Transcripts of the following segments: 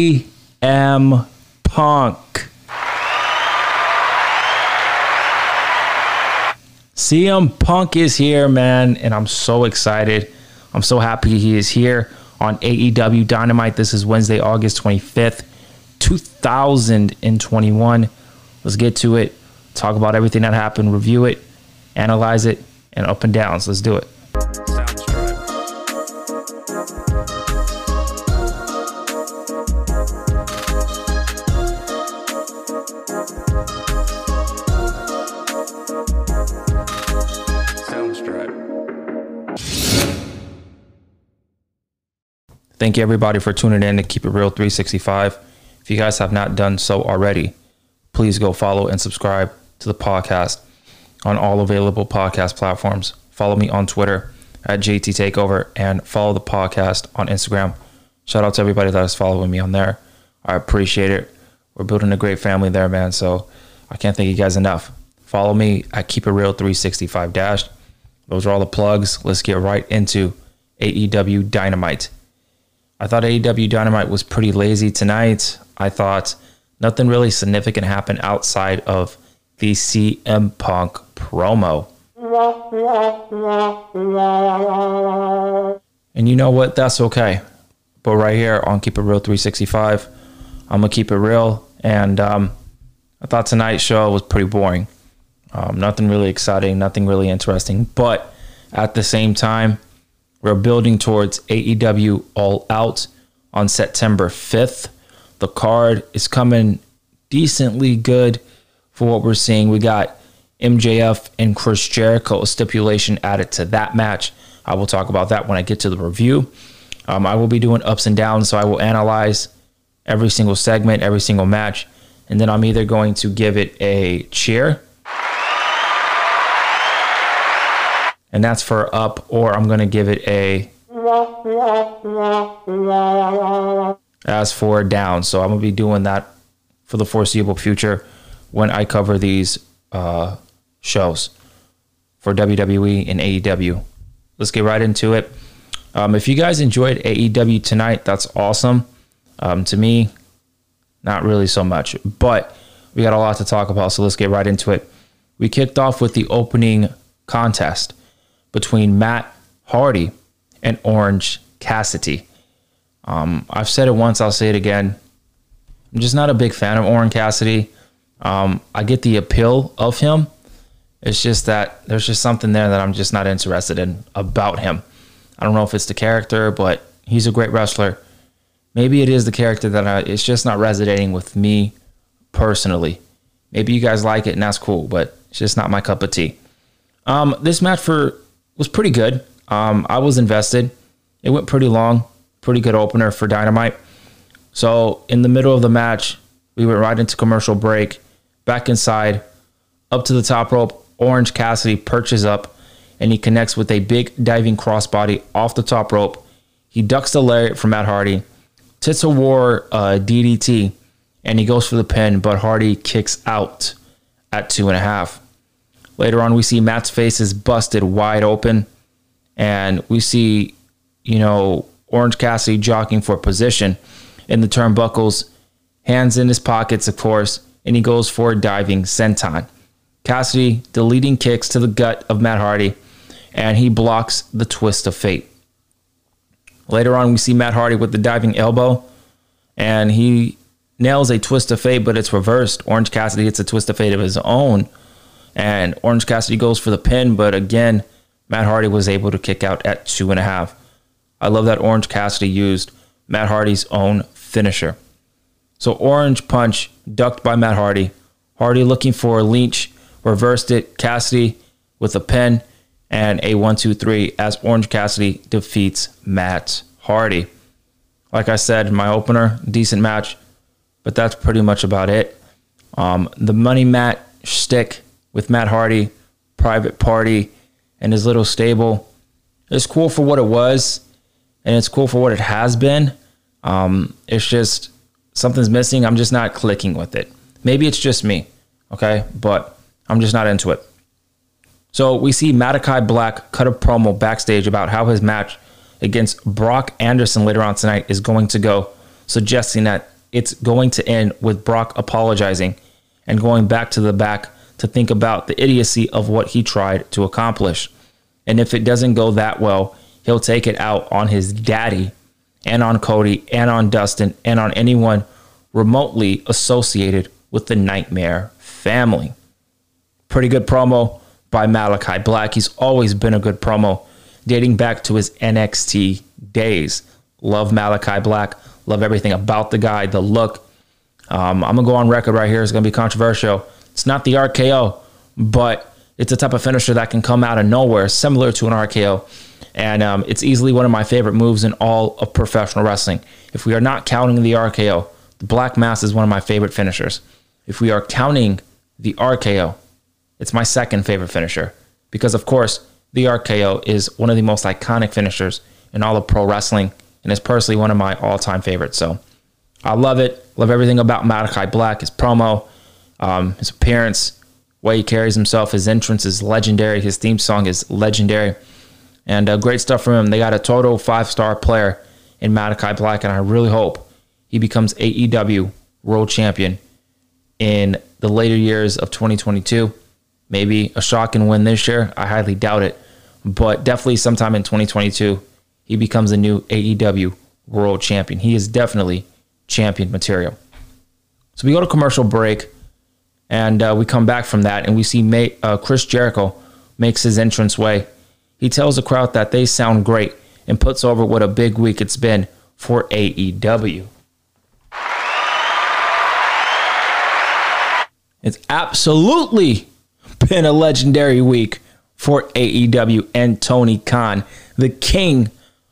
CM Punk. CM Punk is here, man, and I'm so excited. I'm so happy he is here on AEW Dynamite. This is Wednesday, August 25th, 2021. Let's get to it. Talk about everything that happened, review it, analyze it, and up and downs. Let's do it. Thank you everybody for tuning in to Keep It Real 365. If you guys have not done so already, please go follow and subscribe to the podcast on all available podcast platforms. Follow me on Twitter at JT Takeover and follow the podcast on Instagram. Shout out to everybody that is following me on there. I appreciate it. We're building a great family there, man. So I can't thank you guys enough. Follow me at Keep It Real 365 Dash. Those are all the plugs. Let's get right into AEW Dynamite. I thought AEW Dynamite was pretty lazy tonight. I thought nothing really significant happened outside of the CM Punk promo. And you know what? That's okay. But right here on Keep It Real 365, I'm going to keep it real. And um, I thought tonight's show was pretty boring. Um, nothing really exciting, nothing really interesting. But at the same time, we're building towards AEW All Out on September 5th. The card is coming decently good for what we're seeing. We got MJF and Chris Jericho a stipulation added to that match. I will talk about that when I get to the review. Um, I will be doing ups and downs, so I will analyze every single segment, every single match, and then I'm either going to give it a cheer and that's for up, or I'm going to give it a as for down. So I'm going to be doing that for the foreseeable future when I cover these uh, shows for WWE and AEW. Let's get right into it. Um, if you guys enjoyed AEW tonight, that's awesome. Um, to me, not really so much, but we got a lot to talk about. So let's get right into it. We kicked off with the opening contest between Matt Hardy and Orange Cassidy. Um, I've said it once, I'll say it again. I'm just not a big fan of Orange Cassidy. Um, I get the appeal of him. It's just that there's just something there that I'm just not interested in about him. I don't know if it's the character, but he's a great wrestler. Maybe it is the character that I, it's just not resonating with me personally. Maybe you guys like it and that's cool, but it's just not my cup of tea. Um, this match for was pretty good. Um, I was invested. It went pretty long, pretty good opener for Dynamite. So in the middle of the match, we went right into commercial break, back inside, up to the top rope. Orange Cassidy perches up and he connects with a big diving crossbody off the top rope. He ducks the lariat from Matt Hardy, tits a war uh, DDT, and he goes for the pin, but Hardy kicks out at two and a half. Later on, we see Matt's face is busted wide open, and we see, you know, Orange Cassidy jockeying for position in the turnbuckles, hands in his pockets, of course, and he goes for a diving senton. Cassidy deleting kicks to the gut of Matt Hardy, and he blocks the twist of fate. Later on, we see Matt Hardy with the diving elbow, and he nails a twist of fate, but it's reversed. Orange Cassidy hits a twist of fate of his own and Orange Cassidy goes for the pin, but again, Matt Hardy was able to kick out at two and a half. I love that Orange Cassidy used Matt Hardy's own finisher. So Orange Punch ducked by Matt Hardy. Hardy looking for a Lynch, reversed it. Cassidy with a pin and a one, two, three as Orange Cassidy defeats Matt Hardy. Like I said my opener, decent match, but that's pretty much about it. Um, the money mat stick with Matt Hardy, Private Party, and his little stable. It's cool for what it was, and it's cool for what it has been. Um, it's just something's missing. I'm just not clicking with it. Maybe it's just me, okay? But I'm just not into it. So we see Malakai Black cut a promo backstage about how his match against Brock Anderson later on tonight is going to go. suggesting that it's going to end with Brock apologizing and going back to the back to think about the idiocy of what he tried to accomplish. And if it doesn't go that well, he'll take it out on his daddy and on Cody and on Dustin and on anyone remotely associated with the Nightmare family. Pretty good promo by Malakai Black. He's always been a good promo dating back to his NXT days. Love Malakai Black. Love everything about the guy, the look. Um, I'm going to go on record right here. It's going to be controversial. It's not the RKO, but it's a type of finisher that can come out of nowhere, similar to an RKO. And um, it's easily one of my favorite moves in all of professional wrestling. If we are not counting the RKO, the Black Mass is one of my favorite finishers. If we are counting the RKO, it's my second favorite finisher because, of course, the RKO is one of the most iconic finishers in all of pro wrestling and is personally one of my all time favorites. So I love it. Love everything about Malakai Black, his promo, um, his appearance, way he carries himself. His entrance is legendary. His theme song is legendary. And uh, great stuff from him. They got a total five star player in Malakai Black, and I really hope he becomes AEW World Champion in the later years of 2022. Maybe a shocking win this year. I highly doubt it, but definitely sometime in 2022, he becomes a new AEW World Champion. He is definitely champion material. So we go to commercial break, and uh, we come back from that, and we see May, uh, Chris Jericho makes his entrance way. He tells the crowd that they sound great and puts over what a big week it's been for AEW. It's absolutely been a legendary week for AEW and Tony Khan, the king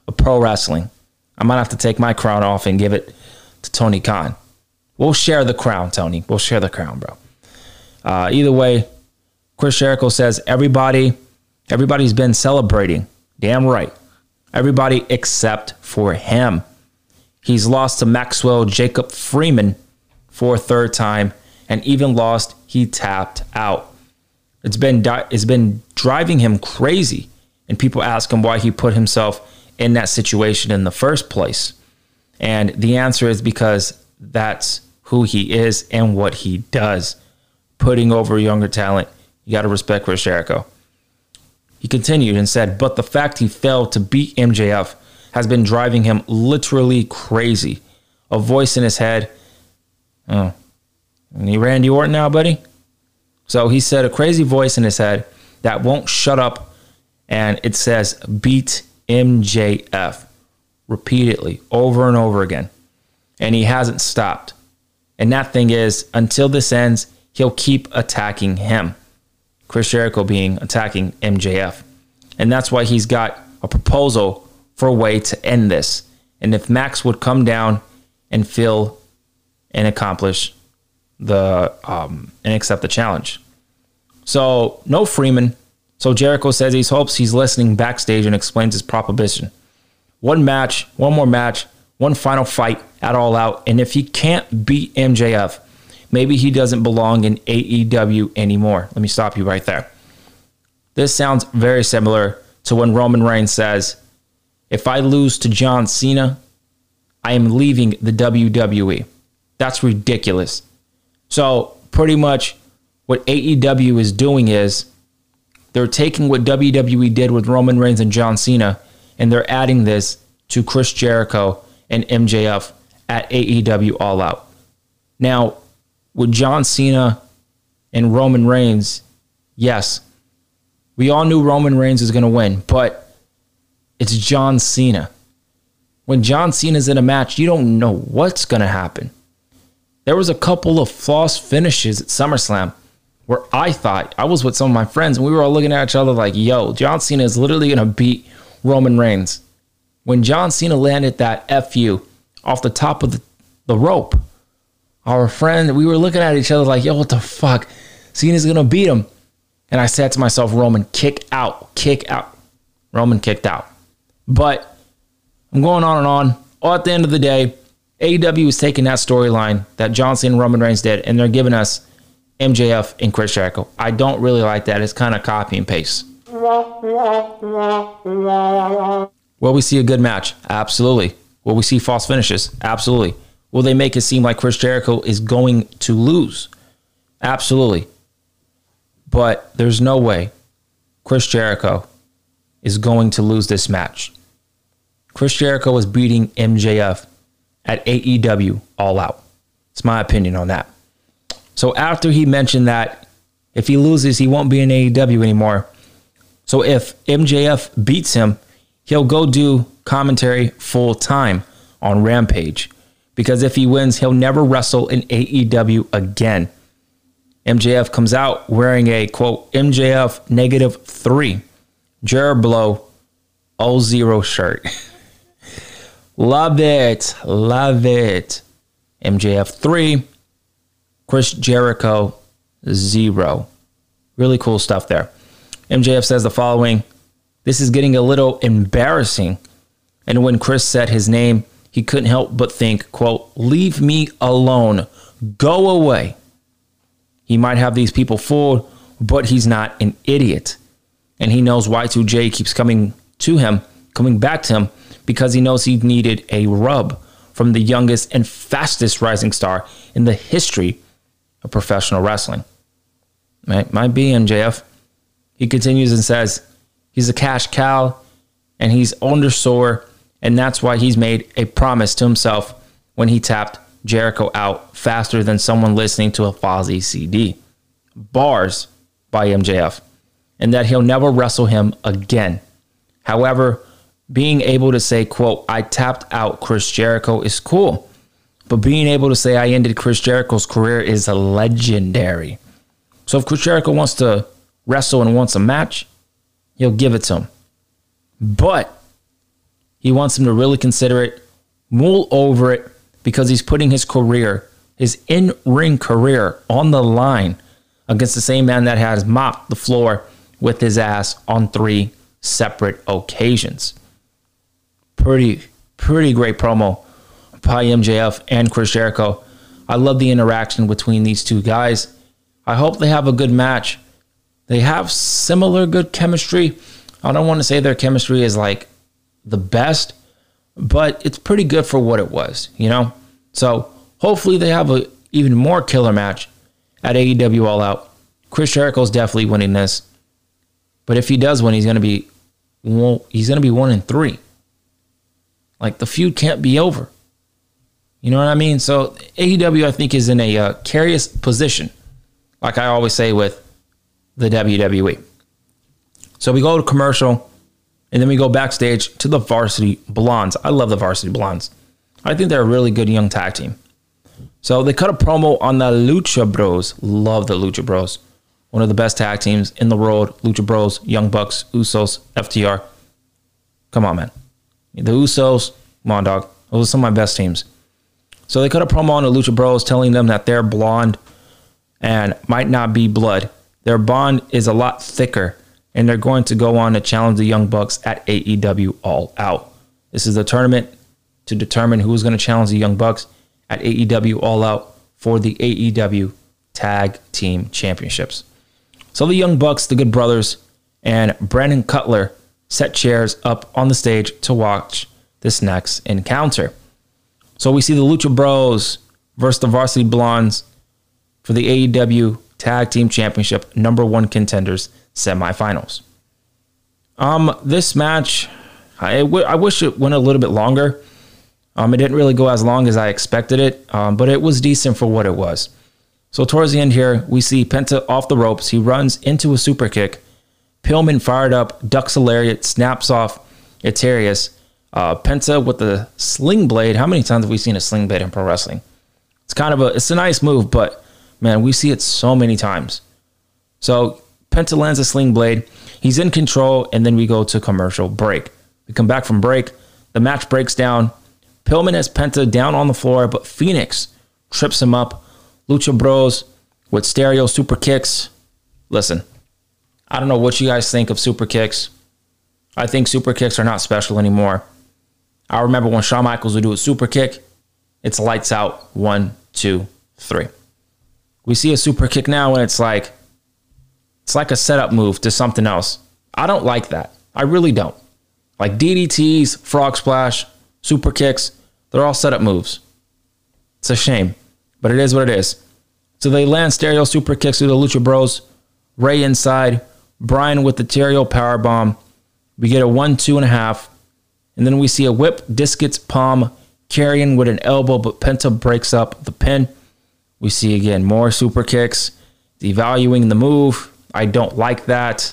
of pro wrestling. I might have to take my crown off and give it to Tony Khan. We'll share the crown, Tony. We'll share the crown, bro. Uh, either way, Chris Jericho says everybody, everybody's been celebrating. Damn right. Everybody except for him. He's lost to Maxwell Jacob Freeman for a third time and even lost, he tapped out. It's been it's been driving him crazy, and people ask him why he put himself in that situation in the first place. And the answer is because that's who he is and what he does. Putting over younger talent, you got to respect Chris Jericho. He continued and said, But the fact he failed to beat MJF has been driving him literally crazy. A voice in his head, oh, any Randy Orton now, buddy? So he said a crazy voice in his head that won't shut up, and it says beat MJF repeatedly over and over again. And he hasn't stopped. And that thing is, until this ends, he'll keep attacking him. Chris Jericho being attacking MJF. And that's why he's got a proposal for a way to end this. And if Max would come down and fill and accomplish the um, and accept the challenge. So no Freeman. So Jericho says he hopes he's listening backstage and explains his proposition. One match, one more match, one final fight at All Out, and if he can't beat MJF, maybe he doesn't belong in AEW anymore. Let me stop you right there. This sounds very similar to when Roman Reigns says, "If I lose to John Cena, I am leaving the WWE." That's ridiculous. So pretty much what AEW is doing is they're taking what WWE did with Roman Reigns and John Cena and they're adding this to Chris Jericho and MJF at AEW All Out. Now, with John Cena and Roman Reigns, yes, we all knew Roman Reigns was going to win, but it's John Cena. When John Cena's in a match, you don't know what's going to happen there was a couple of false finishes at SummerSlam where I thought I was with some of my friends and we were all looking at each other like, yo, John Cena is literally going to beat Roman Reigns. When John Cena landed that FU off the top of the, the rope, our friend, we were looking at each other like, yo, what the fuck? Cena's to beat him. And I said to myself, Roman, kick out, kick out. Roman kicked out. But I'm going on and on. All at the end of the day, AEW is taking that storyline that Johnson and Roman Reigns did, and they're giving us MJF and Chris Jericho. I don't really like that. It's kind of copy and paste. Will we see a good match? Absolutely. Will we see false finishes? Absolutely. Will they make it seem like Chris Jericho is going to lose? Absolutely. But there's no way Chris Jericho is going to lose this match. Chris Jericho is beating MJF at AEW All Out. It's my opinion on that. So after he mentioned that if he loses, he won't be in AEW anymore. So if MJF beats him, he'll go do commentary full time on Rampage. Because if he wins, he'll never wrestle in AEW again. MJF comes out wearing a quote MJF negative three Jared Blow 0 shirt. love it. Love it. MJF 3, Chris Jericho 0. Really cool stuff there. MJF says the following This is getting a little embarrassing. And when Chris said his name, he couldn't help but think, quote, leave me alone. Go away. He might have these people fooled, but he's not an idiot. And he knows Y2J keeps coming to him, coming back to him, because he knows he needed a rub from the youngest and fastest rising star in the history of professional wrestling. Might, might be MJF. He continues and says he's a cash cow and he's undersore, and that's why he's made a promise to himself when he tapped Jericho out faster than someone listening to a Fozzy CD. Bars by MJF, and that he'll never wrestle him again. However, being able to say, quote, I tapped out Chris Jericho is cool. But being able to say I ended Chris Jericho's career is legendary. So if Chris Jericho wants to wrestle and wants a match, he'll give it to him. But he wants him to really consider it, mull over it, because he's putting his career, his in ring career, on the line against the same man that has mopped the floor with his ass on three separate occasions. Pretty, pretty great promo by MJF and Chris Jericho. I love the interaction between these two guys. I hope they have a good match. They have similar good chemistry. I don't want to say their chemistry is like the best, but it's pretty good for what it was, you know? So hopefully they have a even more killer match at AEW All Out. Chris Jericho is definitely winning this. But if he does win, he's gonna be well, he's gonna be one in three. Like the feud can't be over. You know what I mean? So AEW, I think, is in a uh, curious position, like I always say with the WWE. So we go to commercial, and then we go backstage to the Varsity Blondes. I love the Varsity Blondes. I think they're a really good young tag team. So they cut a promo on the Lucha Bros. Love the Lucha Bros. One of the best tag teams in the world. Lucha Bros, Young Bucks, Usos, FTR. Come on, man. The Usos, come on, dog. Those are some of my best teams. So they cut a promo on the Lucha Bros telling them that they're blonde and might not be blood. Their bond is a lot thicker, and they're going to go on to challenge the Young Bucks at AEW All Out. This is the tournament to determine who's going to challenge the Young Bucks at AEW All Out for the AEW Tag Team Championships. So the Young Bucks, the Good Brothers, and Brandon Cutler set chairs up on the stage to watch this next encounter. So we see the Lucha Bros versus the Varsity Blondes for the AEW Tag Team Championship number one contenders semifinals. Um, this match, I, w- I wish it went a little bit longer. Um, it didn't really go as long as I expected it, um, but it was decent for what it was. So towards the end here, we see Penta off the ropes. He runs into a super kick. Pillman fired up, ducks a lariat, snaps off Eterius, uh, Penta with the sling blade. How many times have we seen a sling blade in pro wrestling? It's kind of a it's a nice move, but man, we see it so many times. So Penta lands a sling blade. He's in control, and then we go to commercial break. We come back from break. The match breaks down. Pillman has Penta down on the floor, but Phoenix trips him up. Lucha Bros with stereo super kicks. Listen, I don't know what you guys think of super kicks. I think super kicks are not special anymore. I remember when Shawn Michaels would do a super kick, it's lights out one, two, three. We see a super kick now and it's like it's like a setup move to something else. I don't like that. I really don't. Like DDTs, frog splash, super kicks, they're all setup moves. It's a shame, but it is what it is. So they land stereo super kicks to the Lucha Bros. Ray inside, Bryan with the stereo power bomb. We get a one, two and a half. And then we see a whip, Discus palm, Karrion with an elbow, but Penta breaks up the pin. We see again more super kicks, devaluing the move. I don't like that.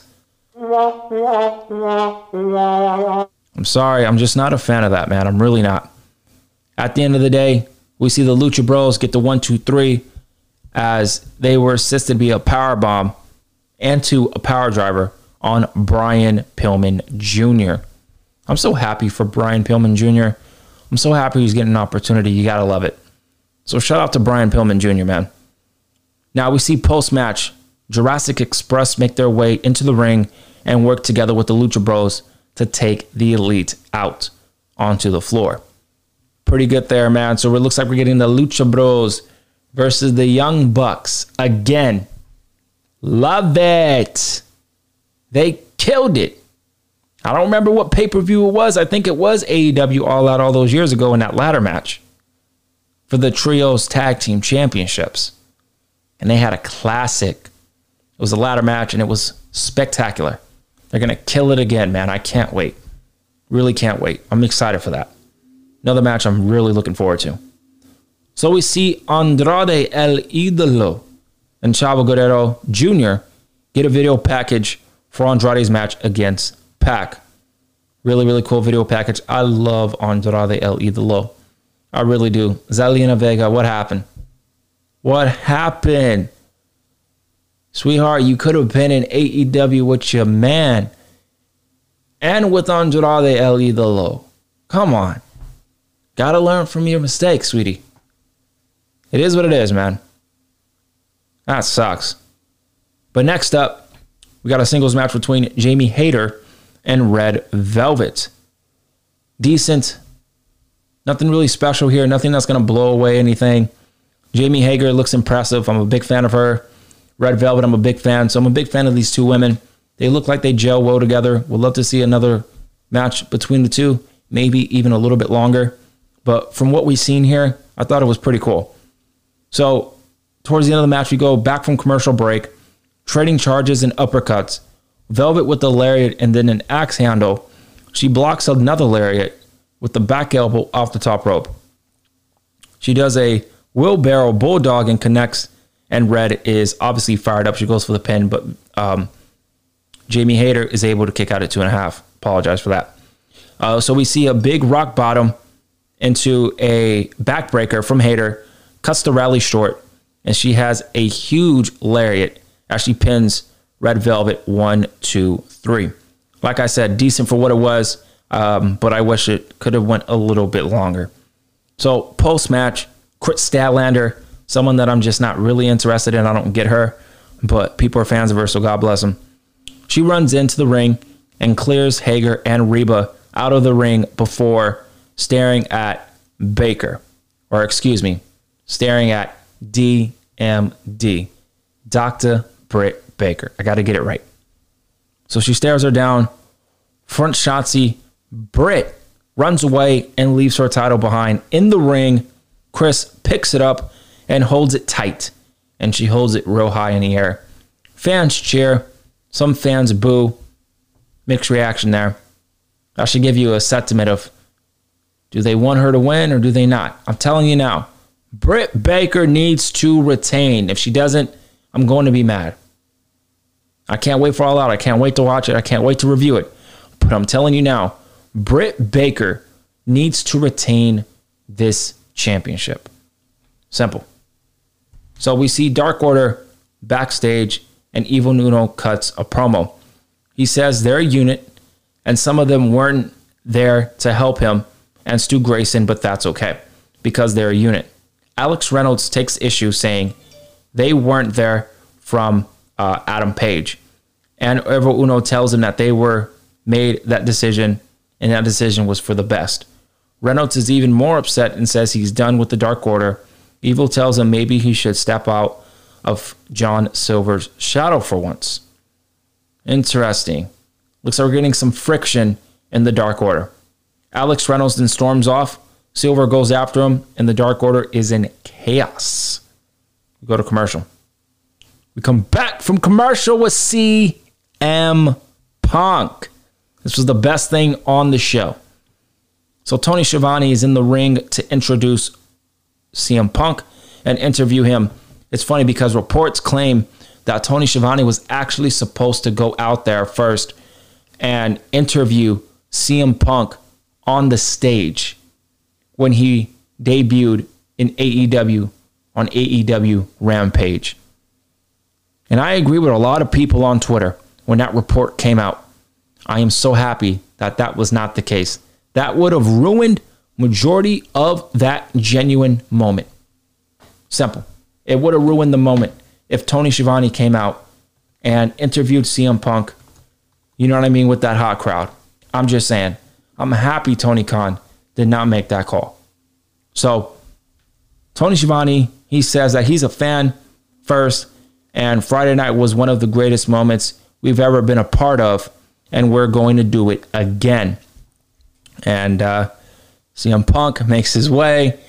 I'm sorry, I'm just not a fan of that, man. I'm really not. At the end of the day, we see the Lucha Bros get the one, two, three as they were assisted via a power bomb and to a power driver on Brian Pillman Jr. I'm so happy for Brian Pillman Jr. I'm so happy he's getting an opportunity. You got to love it. So shout out to Brian Pillman Jr., man. Now we see post match Jurassic Express make their way into the ring and work together with the Lucha Bros to take the Elite out onto the floor. Pretty good there, man. So it looks like we're getting the Lucha Bros versus the Young Bucks again. Love it. They killed it. I don't remember what pay per view it was. I think it was AEW All Out all those years ago in that ladder match for the Trios Tag Team Championships. And they had a classic. It was a ladder match and it was spectacular. They're going to kill it again, man. I can't wait. Really can't wait. I'm excited for that. Another match I'm really looking forward to. So we see Andrade El Idolo and Chavo Guerrero Jr. get a video package for Andrade's match against Pac. Really, really cool video package. I love Andrade El Idolo. I really do. Zelina Vega, what happened? What happened? Sweetheart, you could have been in AEW with your man and with Andrade El Idolo. Come on. Gotta learn from your mistakes, sweetie. It is what it is, man. That sucks. But next up, we got a singles match between Jamie Hayter and Red Velvet. Decent. Nothing really special here. Nothing that's going to blow away anything. Jamie Hayter looks impressive. I'm a big fan of her. Red Velvet, I'm a big fan. So I'm a big fan of these two women. They look like they gel well together. Would love to see another match between the two, maybe even a little bit longer. But from what we've seen here, I thought it was pretty cool. So towards the end of the match, we go back from commercial break, trading charges and uppercuts. Velvet with the lariat and then an axe handle. She blocks another lariat with the back elbow off the top rope. She does a wheelbarrow bulldog and connects, and Red is obviously fired up. She goes for the pin, but um, Jamie Hayter is able to kick out at two and a half. Apologize for that. Uh, so we see a big rock bottom into a backbreaker from Hayter, cuts the rally short, and she has a huge lariat as she pins Red Velvet one, two, three. Like I said, decent for what it was, um, but I wish it could have went a little bit longer. So post match, Kris Statlander, someone that I'm just not really interested in. I don't get her, but people are fans of her, so God bless them. She runs into the ring and clears Hayter and Reba out of the ring before staring at Baker, or excuse me, staring at DMD, Dr. Britt Baker. I got to get it right. So she stares her down. Front Shotzi, Britt runs away and leaves her title behind in the ring. Kris picks it up and holds it tight, and she holds it real high in the air. Fans cheer, some fans boo. Mixed reaction there. I should give you a sentiment of do they want her to win or do they not? I'm telling you now, Britt Baker needs to retain. If she doesn't, I'm going to be mad. I can't wait for All Out. I can't wait to watch it. I can't wait to review it. But I'm telling you now, Britt Baker needs to retain this championship. Simple. So we see Dark Order backstage, and Evil Uno cuts a promo. He says they're a unit, and some of them weren't there to help him and Stu Grayson, but that's okay because they're a unit. Alex Reynolds takes issue saying they weren't there from uh, Adam Page. And Evil Uno tells him that they were made that decision and that decision was for the best. Reynolds is even more upset and says he's done with the Dark Order. Evil tells him maybe he should step out of John Silver's shadow for once. Interesting. Looks like we're getting some friction in the Dark Order. Alex Reynolds then storms off. Silver goes after him, and the Dark Order is in chaos. We go to commercial. We come back from commercial with CM Punk. This was the best thing on the show. So Tony Schiavone is in the ring to introduce CM Punk and interview him. It's funny because reports claim that Tony Schiavone was actually supposed to go out there first and interview CM Punk on the stage when he debuted in AEW on AEW Rampage. And I agree with a lot of people on Twitter when that report came out. I am so happy that that was not the case. That would have ruined majority of that genuine moment. Simple. It would have ruined the moment if Tony Schiavone came out and interviewed CM Punk. You know what I mean with that hot crowd. I'm just saying. I'm happy Tony Khan did not make that call. So Tony Schiavone, he says that he's a fan first, and Friday night was one of the greatest moments we've ever been a part of, and we're going to do it again. And uh, CM Punk makes his way.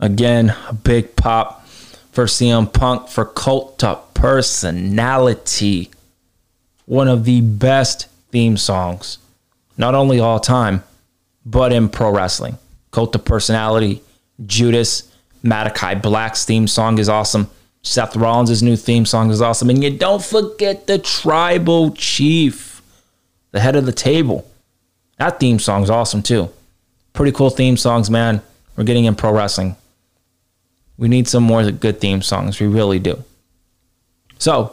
Again, a big pop for CM Punk for cult to personality. One of the best theme songs, not only all time, but in pro wrestling. Cult of Personality, Judas, Malakai Black's theme song is awesome. Seth Rollins' new theme song is awesome. And you don't forget the Tribal Chief, the head of the table. That theme song is awesome too. Pretty cool theme songs, man. We're getting in pro wrestling. We need some more good theme songs. We really do. So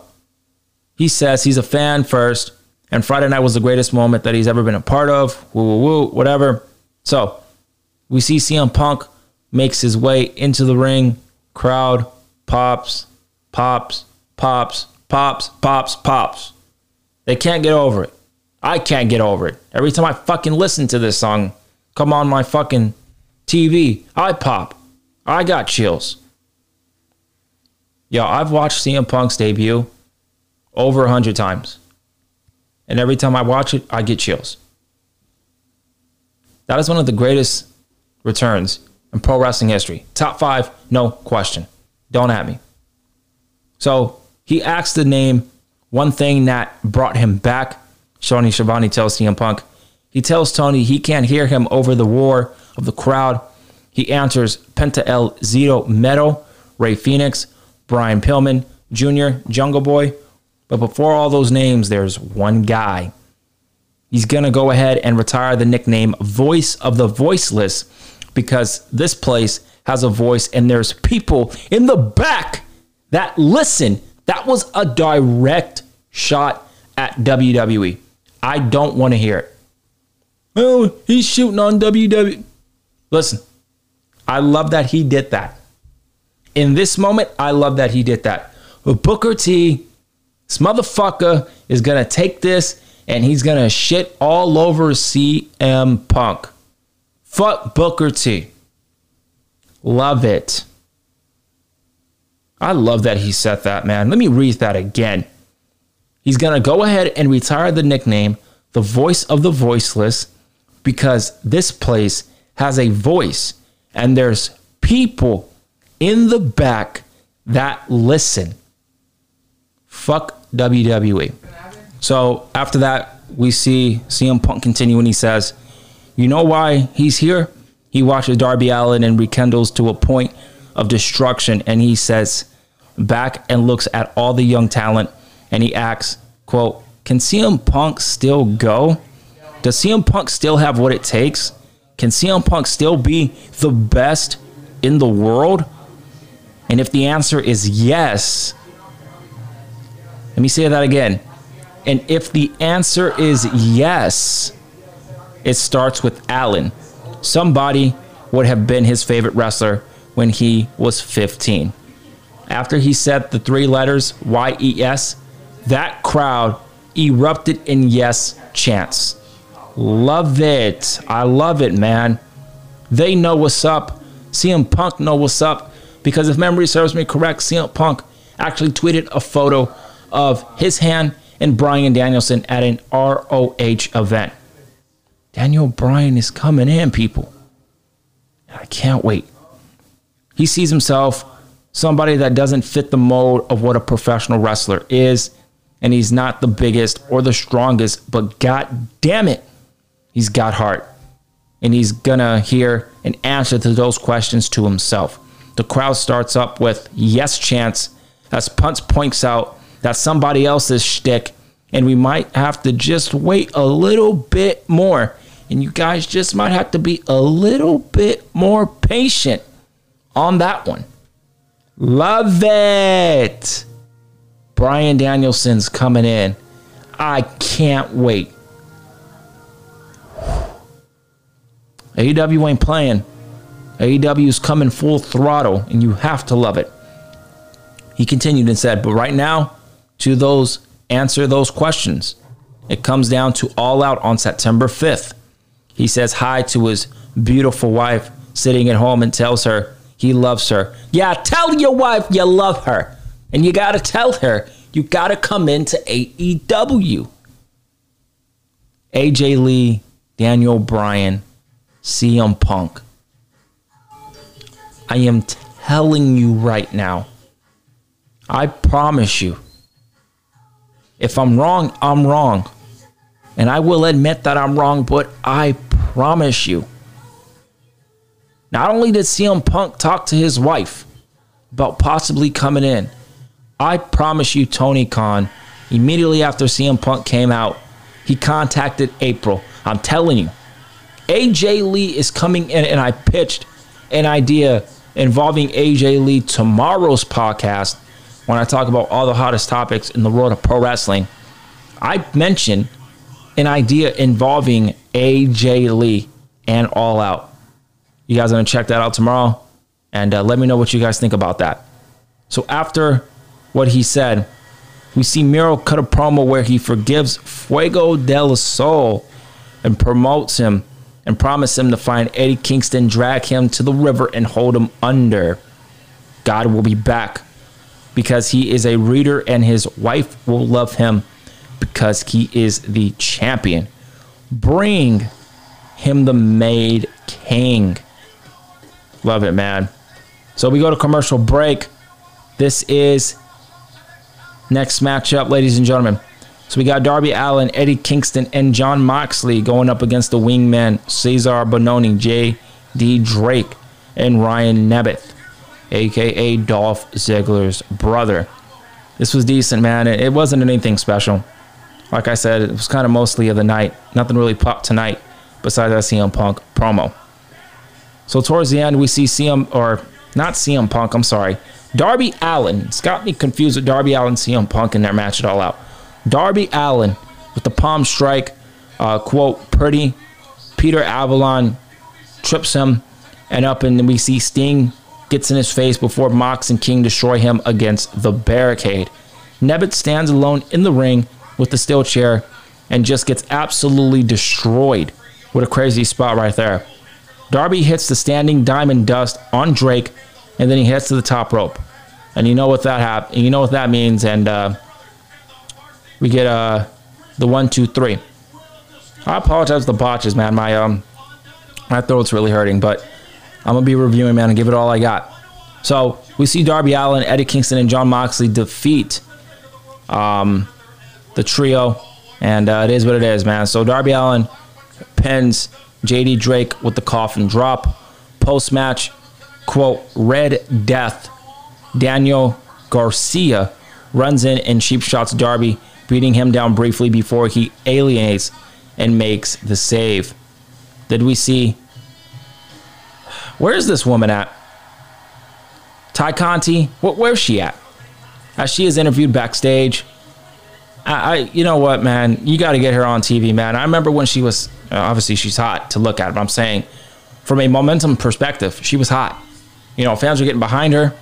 he says he's a fan first, and Friday night was the greatest moment that he's ever been a part of. Woo, woo, woo, whatever. So we see CM Punk makes his way into the ring. Crowd pops, pops, pops, pops, pops, pops. They can't get over it. I can't get over it. Every time I fucking listen to this song come on my fucking TV, I pop. I got chills. Yo, I've watched CM Punk's debut over a hundred times. And every time I watch it, I get chills. That is one of the greatest returns in pro wrestling history. Top five, no question. Don't at me. So he asked the name one thing that brought him back. Tony Schiavone tells CM Punk. He tells Tony he can't hear him over the roar of the crowd. He answers Penta El Zero Miedo, Ray Phoenix, Brian Pillman Jr., Jungle Boy. But before all those names, there's one guy. He's going to go ahead and retire the nickname Voice of the Voiceless because this place has a voice and there's people in the back that listen. That was a direct shot at WWE. I don't want to hear it. Oh, he's shooting on WWE. Listen, I love that he did that. In this moment, I love that he did that. But Booker T, this motherfucker is going to take this and he's going to shit all over CM Punk. Fuck Booker T. Love it. I love that he said that, man. Let me read that again. He's going to go ahead and retire the nickname, the voice of the voiceless, because this place has a voice and there's people in the back that listen. Fuck WWE. So after that, we see CM Punk continue and he says, You know why he's here? He watches Darby Allin and rekindles to a point of destruction. And he says, back and looks at all the young talent and he asks, quote, Can CM Punk still go? Does CM Punk still have what it takes? Can CM Punk still be the best in the world? And if the answer is yes, let me say that again. And if the answer is yes, it starts with Allin. Somebody would have been his favorite wrestler when he was 15. After he said the three letters Y E S, that crowd erupted in yes chants. Love it. I love it, man. They know what's up. CM Punk know what's up because if memory serves me correct, CM Punk actually tweeted a photo of his hand and Bryan Danielson at an ROH event. Daniel Bryan is coming in, people. I can't wait. He sees himself somebody that doesn't fit the mold of what a professional wrestler is, and he's not the biggest or the strongest, but god damn it, he's got heart. And he's gonna hear an answer to those questions to himself. The crowd starts up with yes chance as Punch points out that somebody else's shtick, and we might have to just wait a little bit more. And you guys just might have to be a little bit more patient on that one. Love it. Bryan Danielson's coming in. I can't wait. AEW ain't playing. AEW is coming full throttle, and you have to love it. He continued and said, But right now, to those answer those questions. It comes down to All Out on September 5th. He says hi to his beautiful wife sitting at home and tells her he loves her. Yeah, tell your wife you love her. And you got to tell her you got to come into AEW. AJ Lee, Daniel Bryan, CM Punk. I am telling you right now, I promise you, if I'm wrong, I'm wrong. And I will admit that I'm wrong, but I promise you. Not only did CM Punk talk to his wife about possibly coming in, I promise you, Tony Khan, immediately after CM Punk came out, he contacted April. I'm telling you, AJ Lee is coming in, and I pitched an idea involving AJ Lee tomorrow's podcast when I talk about all the hottest topics in the world of pro wrestling. I mentioned an idea involving AJ Lee and All Out. You guys are going to check that out tomorrow and uh, let me know what you guys think about that. So, after what he said, we see Miro cut a promo where he forgives Fuego del Sol and promotes him and promise him to find Eddie Kingston, drag him to the river, and hold him under. God will be back because he is a reader, and his wife will love him because he is the champion. Bring him the Mad King. Love it, man. So we go to commercial break. This is next matchup, ladies and gentlemen. So we got Darby Allin, Eddie Kingston, and Jon Moxley going up against the wingmen Cezar Bononi, J.D. Drake, and Ryan Nemeth, aka Dolph Ziggler's brother. This was decent, man. It wasn't anything special. Like I said, it was kind of mostly of the night. Nothing really popped tonight besides that CM Punk promo. So towards the end, we see CM, or not CM Punk, I'm sorry, Darby Allin. It's got me confused with Darby Allin CM Punk in their match it all out. Darby Allin with the palm strike, uh, quote, pretty. Peter Avalon trips him, and up, and we see Sting gets in his face before Mox and King destroy him against the barricade. Nemeth stands alone in the ring with the steel chair and just gets absolutely destroyed. What a crazy spot right there. Darby hits the standing diamond dust on Drake, and then he heads to the top rope. And you know what that hap- You know what that means, and uh, we get uh the one, two, three. I apologize for the botches, man. My um my throat's really hurting, but I'm gonna be reviewing, man, and give it all I got. So we see Darby Allin, Eddie Kingston, and Jon Moxley defeat um the trio, and uh, it is what it is, man. So Darby Allin pins JD Drake with the coffin drop. Post match, quote, Red Death. Daniel Garcia runs in and cheap shots Darby beating him down briefly before he alienates and makes the save. Did we see? Where is this woman at? Tay Conti? What? Where's she at? As she is interviewed backstage. I, I you know what, man? You got to get her on TV, man. I remember when she was uh, obviously she's hot to look at, but I'm saying from a momentum perspective, she was hot. You know, fans were getting behind her.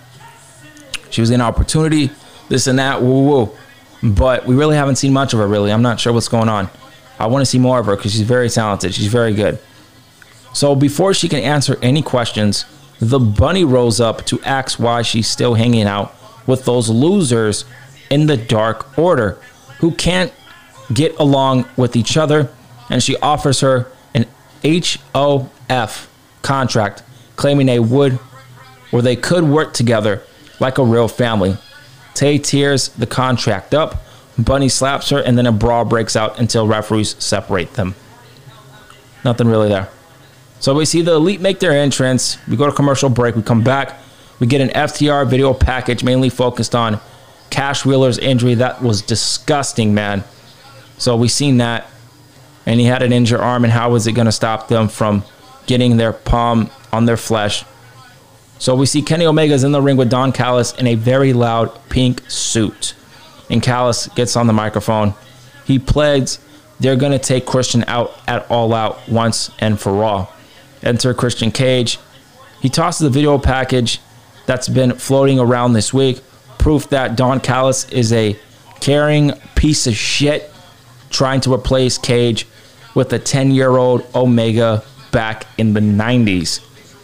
She was an opportunity, this and that, woo woo but we really haven't seen much of her. Really, I'm not sure what's going on. I want to see more of her because she's very talented. She's very good. So before she can answer any questions, the bunny rolls up to ask why she's still hanging out with those losers in the Dark Order who can't get along with each other, and she offers her an HOF contract, claiming they would or they could work together like a real family. Tay tears the contract up. Bunny slaps her, and then a brawl breaks out until referees separate them. Nothing really there. So we see the Elite make their entrance. We go to commercial break. We come back. We get an FTR video package mainly focused on Cash Wheeler's injury. That was disgusting, man. So we seen that. And he had an injured arm, and how was it going to stop them from getting their palm on their flesh? So we see Kenny Omega's in the ring with Don Callis in a very loud pink suit. And Callis gets on the microphone. He pleads they're going to take Christian out at all out once and for all. Enter Christian Cage. He tosses the video package that's been floating around this week. Proof that Don Callis is a caring piece of shit trying to replace Cage with a 10 year old Omega back in the 90s.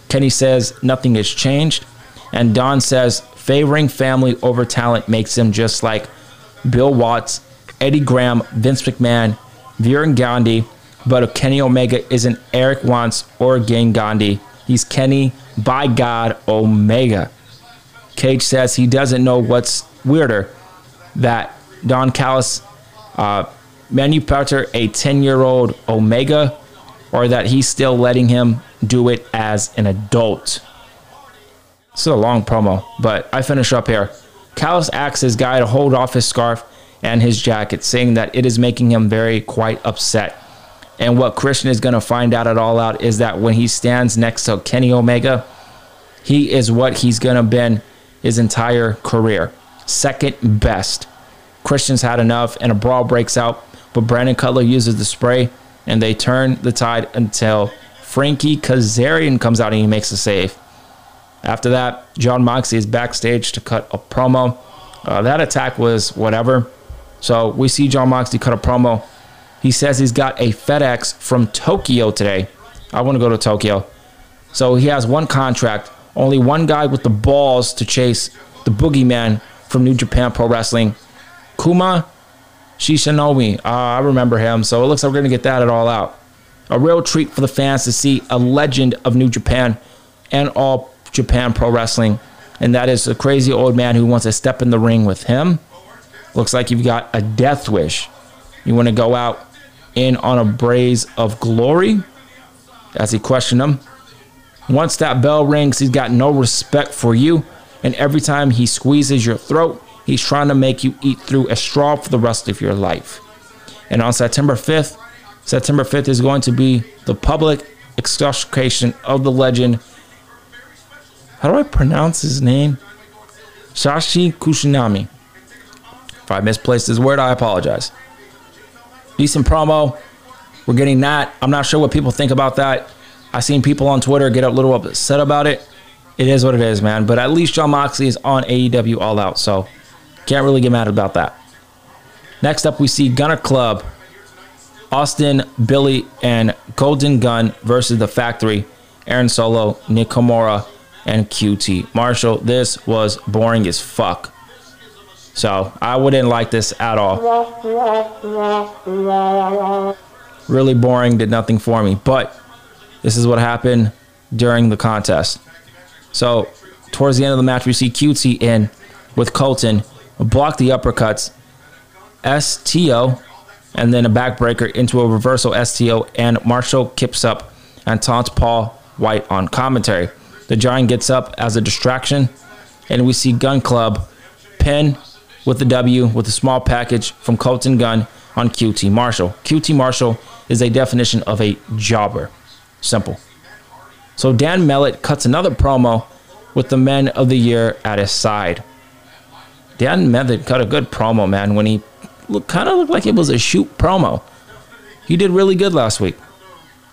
Kenny says nothing has changed. And Don says favoring family over talent makes him just like Bill Watts, Eddie Graham, Vince McMahon, Verne Gagne. But Kenny Omega isn't Erik Watts or Greg Gagne. He's Kenny, by God, Omega. Cage says he doesn't know what's weirder that Don Callis uh, manufactured a 10 year old Omega or that he's still letting him do it as an adult. This is a long promo, but I finish up here. Callis asks his guy to hold off his scarf and his jacket, saying that it is making him very quite upset. And what Christian is going to find out at All Out is that when he stands next to Kenny Omega, he is what he's going to been his entire career. Second best. Christian's had enough, and a brawl breaks out, but Brandon Cutler uses the spray, and they turn the tide until Frankie Kazarian comes out and he makes a save. After that, Jon Moxley is backstage to cut a promo. Uh, that attack was whatever. So we see Jon Moxley cut a promo. He says he's got a FedEx from Tokyo today. I want to go to Tokyo. So he has one contract, only one guy with the balls to chase the boogeyman from New Japan Pro Wrestling. Kuma Shishinomi. Uh, I remember him. So it looks like we're going to get that at all out. A real treat for the fans to see a legend of New Japan and all Japan Pro Wrestling. And that is a crazy old man who wants to step in the ring with him. Looks like you've got a death wish. You want to go out in on a blaze of glory? As he questioned him. Once that bell rings, he's got no respect for you. And every time he squeezes your throat, he's trying to make you eat through a straw for the rest of your life. And on September 5th, September 5th is going to be the public exculpation of the legend. How do I pronounce his name? Shashi Kushinami. If I misplaced his word, I apologize. Decent promo. We're getting that. I'm not sure what people think about that. I've seen people on Twitter get a little upset about it. It is what it is, man. But at least Jon Moxley is on AEW All Out, so can't really get mad about that. Next up, we see Gunner Club Austin, Billy, and Golden Gun versus the Factory, Aaron Solo, Nakamura, and QT Marshall. This was boring as fuck. So I wouldn't like this at all. Really boring, did nothing for me. But this is what happened during the contest. So towards the end of the match, we see QT in with Colten, block the uppercuts. STO and then a backbreaker into a reversal STO, and Marshall kips up and taunts Paul White on commentary. The Giant gets up as a distraction, and we see Gunn Club pin with the W with a small package from Colten Gunn on QT Marshall. QT Marshall is a definition of a jobber. Simple. So Dan Mellett cuts another promo with the men of the year at his side. Dan Method cut a good promo, man, when he look, kind of looked like it was a shoot promo. He did really good last week.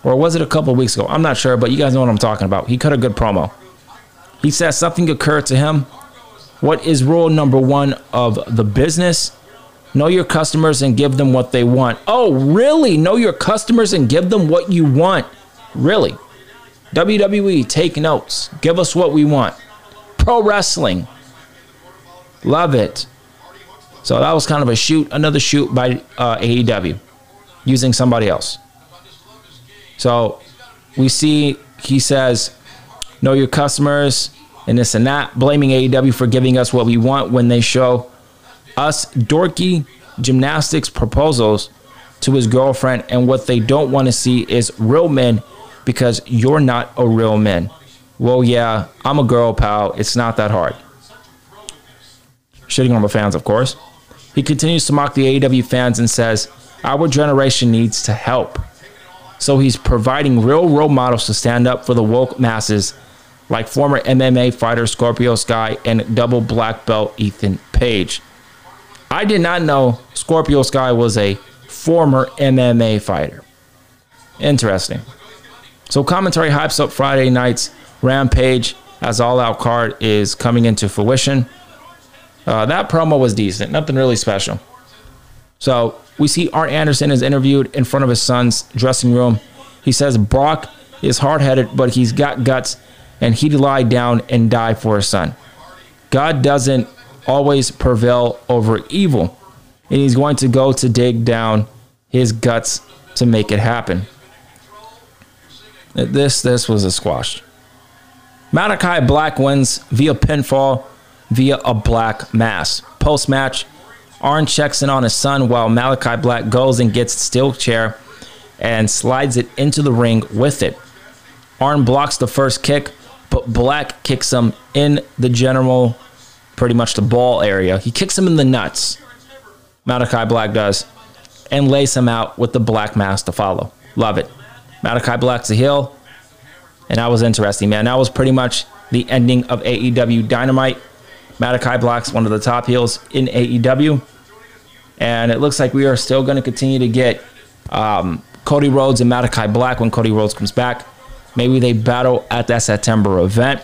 Or was it a couple weeks ago? I'm not sure, but you guys know what I'm talking about. He cut a good promo. He says something occurred to him. What is rule number one of the business? Know your customers and give them what they want. Oh, really? Know your customers and give them what you want. Really? WWE, take notes. Give us what we want. Pro wrestling. Love it. So that was kind of a shoot, another shoot by uh, AEW using somebody else. So we see he says, know your customers and this and that, blaming AEW for giving us what we want when they show us dorky gymnastics proposals to his girlfriend. And what they don't want to see is real men because you're not a real man. Well, yeah, I'm a girl, pal. It's not that hard. Shitting on the fans, of course. He continues to mock the AEW fans and says, Our generation needs to help. So he's providing real role models to stand up for the woke masses, like former MMA fighter Scorpio Sky and double black belt Ethan Page. I did not know Scorpio Sky was a former MMA fighter. Interesting. So commentary hypes up Friday night's Rampage as All Out card is coming into fruition. Uh, that promo was decent, nothing really special. So we see Arn Anderson is interviewed in front of his son's dressing room. He says Brock is hard headed, but he's got guts and he'd lie down and die for his son. God doesn't always prevail over evil, and he's going to go to dig down his guts to make it happen. This this was a squash. Malakai Black wins via pinfall via a black mass. Post match, Arn checks in on his son while Malakai Black goes and gets steel chair and slides it into the ring with it. Arn blocks the first kick, but Black kicks him in the general, pretty much the ball area. He kicks him in the nuts. Malakai Black does, and lays him out with the black mass to follow. Love it. Malakai Black's a heel, and that was interesting, man. That was pretty much the ending of AEW Dynamite. Malakai Black's one of the top heels in AEW. And it looks like we are still going to continue to get um, Cody Rhodes and Malakai Black when Cody Rhodes comes back. Maybe they battle at that September event.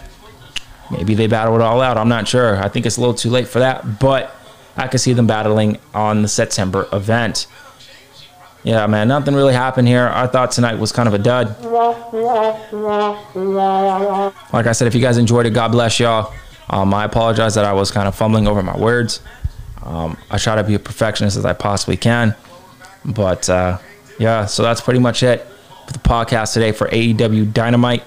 Maybe they battle it all out. I'm not sure. I think it's a little too late for that, but I could see them battling on the September event. Yeah, man, nothing really happened here. I thought tonight was kind of a dud. Like I said, if you guys enjoyed it, God bless y'all. Um, I apologize that I was kind of fumbling over my words. Um, I try to be a perfectionist as I possibly can. But uh, yeah, so that's pretty much it for the podcast today for AEW Dynamite.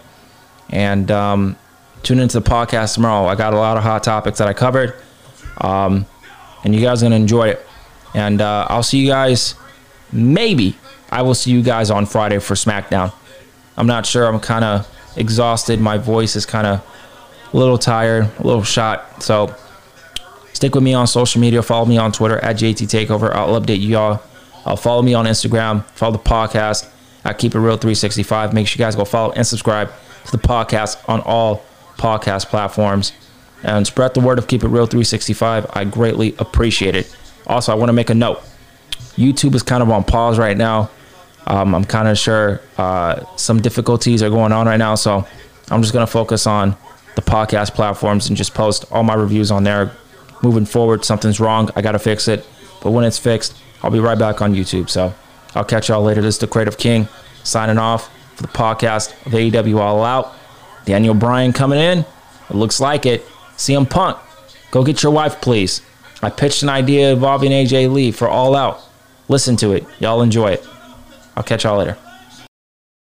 And um, tune into the podcast tomorrow. I got a lot of hot topics that I covered. Um, and you guys are going to enjoy it. And uh, I'll see you guys. Maybe I will see you guys on Friday for SmackDown. I'm not sure. I'm kind of exhausted. My voice is kind of a little tired, a little shot. So stick with me on social media. Follow me on Twitter at JT Takeover. I'll update you all. Uh, follow me on Instagram. Follow the podcast at Keep It Real 365. Make sure you guys go follow and subscribe to the podcast on all podcast platforms. And spread the word of Keep It Real 365. I greatly appreciate it. Also, I want to make a note. YouTube is kind of on pause right now. Um, I'm kind of sure uh, some difficulties are going on right now. So I'm just going to focus on the podcast platforms and just post all my reviews on there. Moving forward, something's wrong. I got to fix it. But when it's fixed, I'll be right back on YouTube. So I'll catch y'all later. This is the Creative King signing off for the podcast of AEW All Out. Daniel Bryan coming in. It looks like it. CM Punk, go get your wife, please. I pitched an idea involving AJ Lee for All Out. Listen to it. Y'all enjoy it. I'll catch y'all later.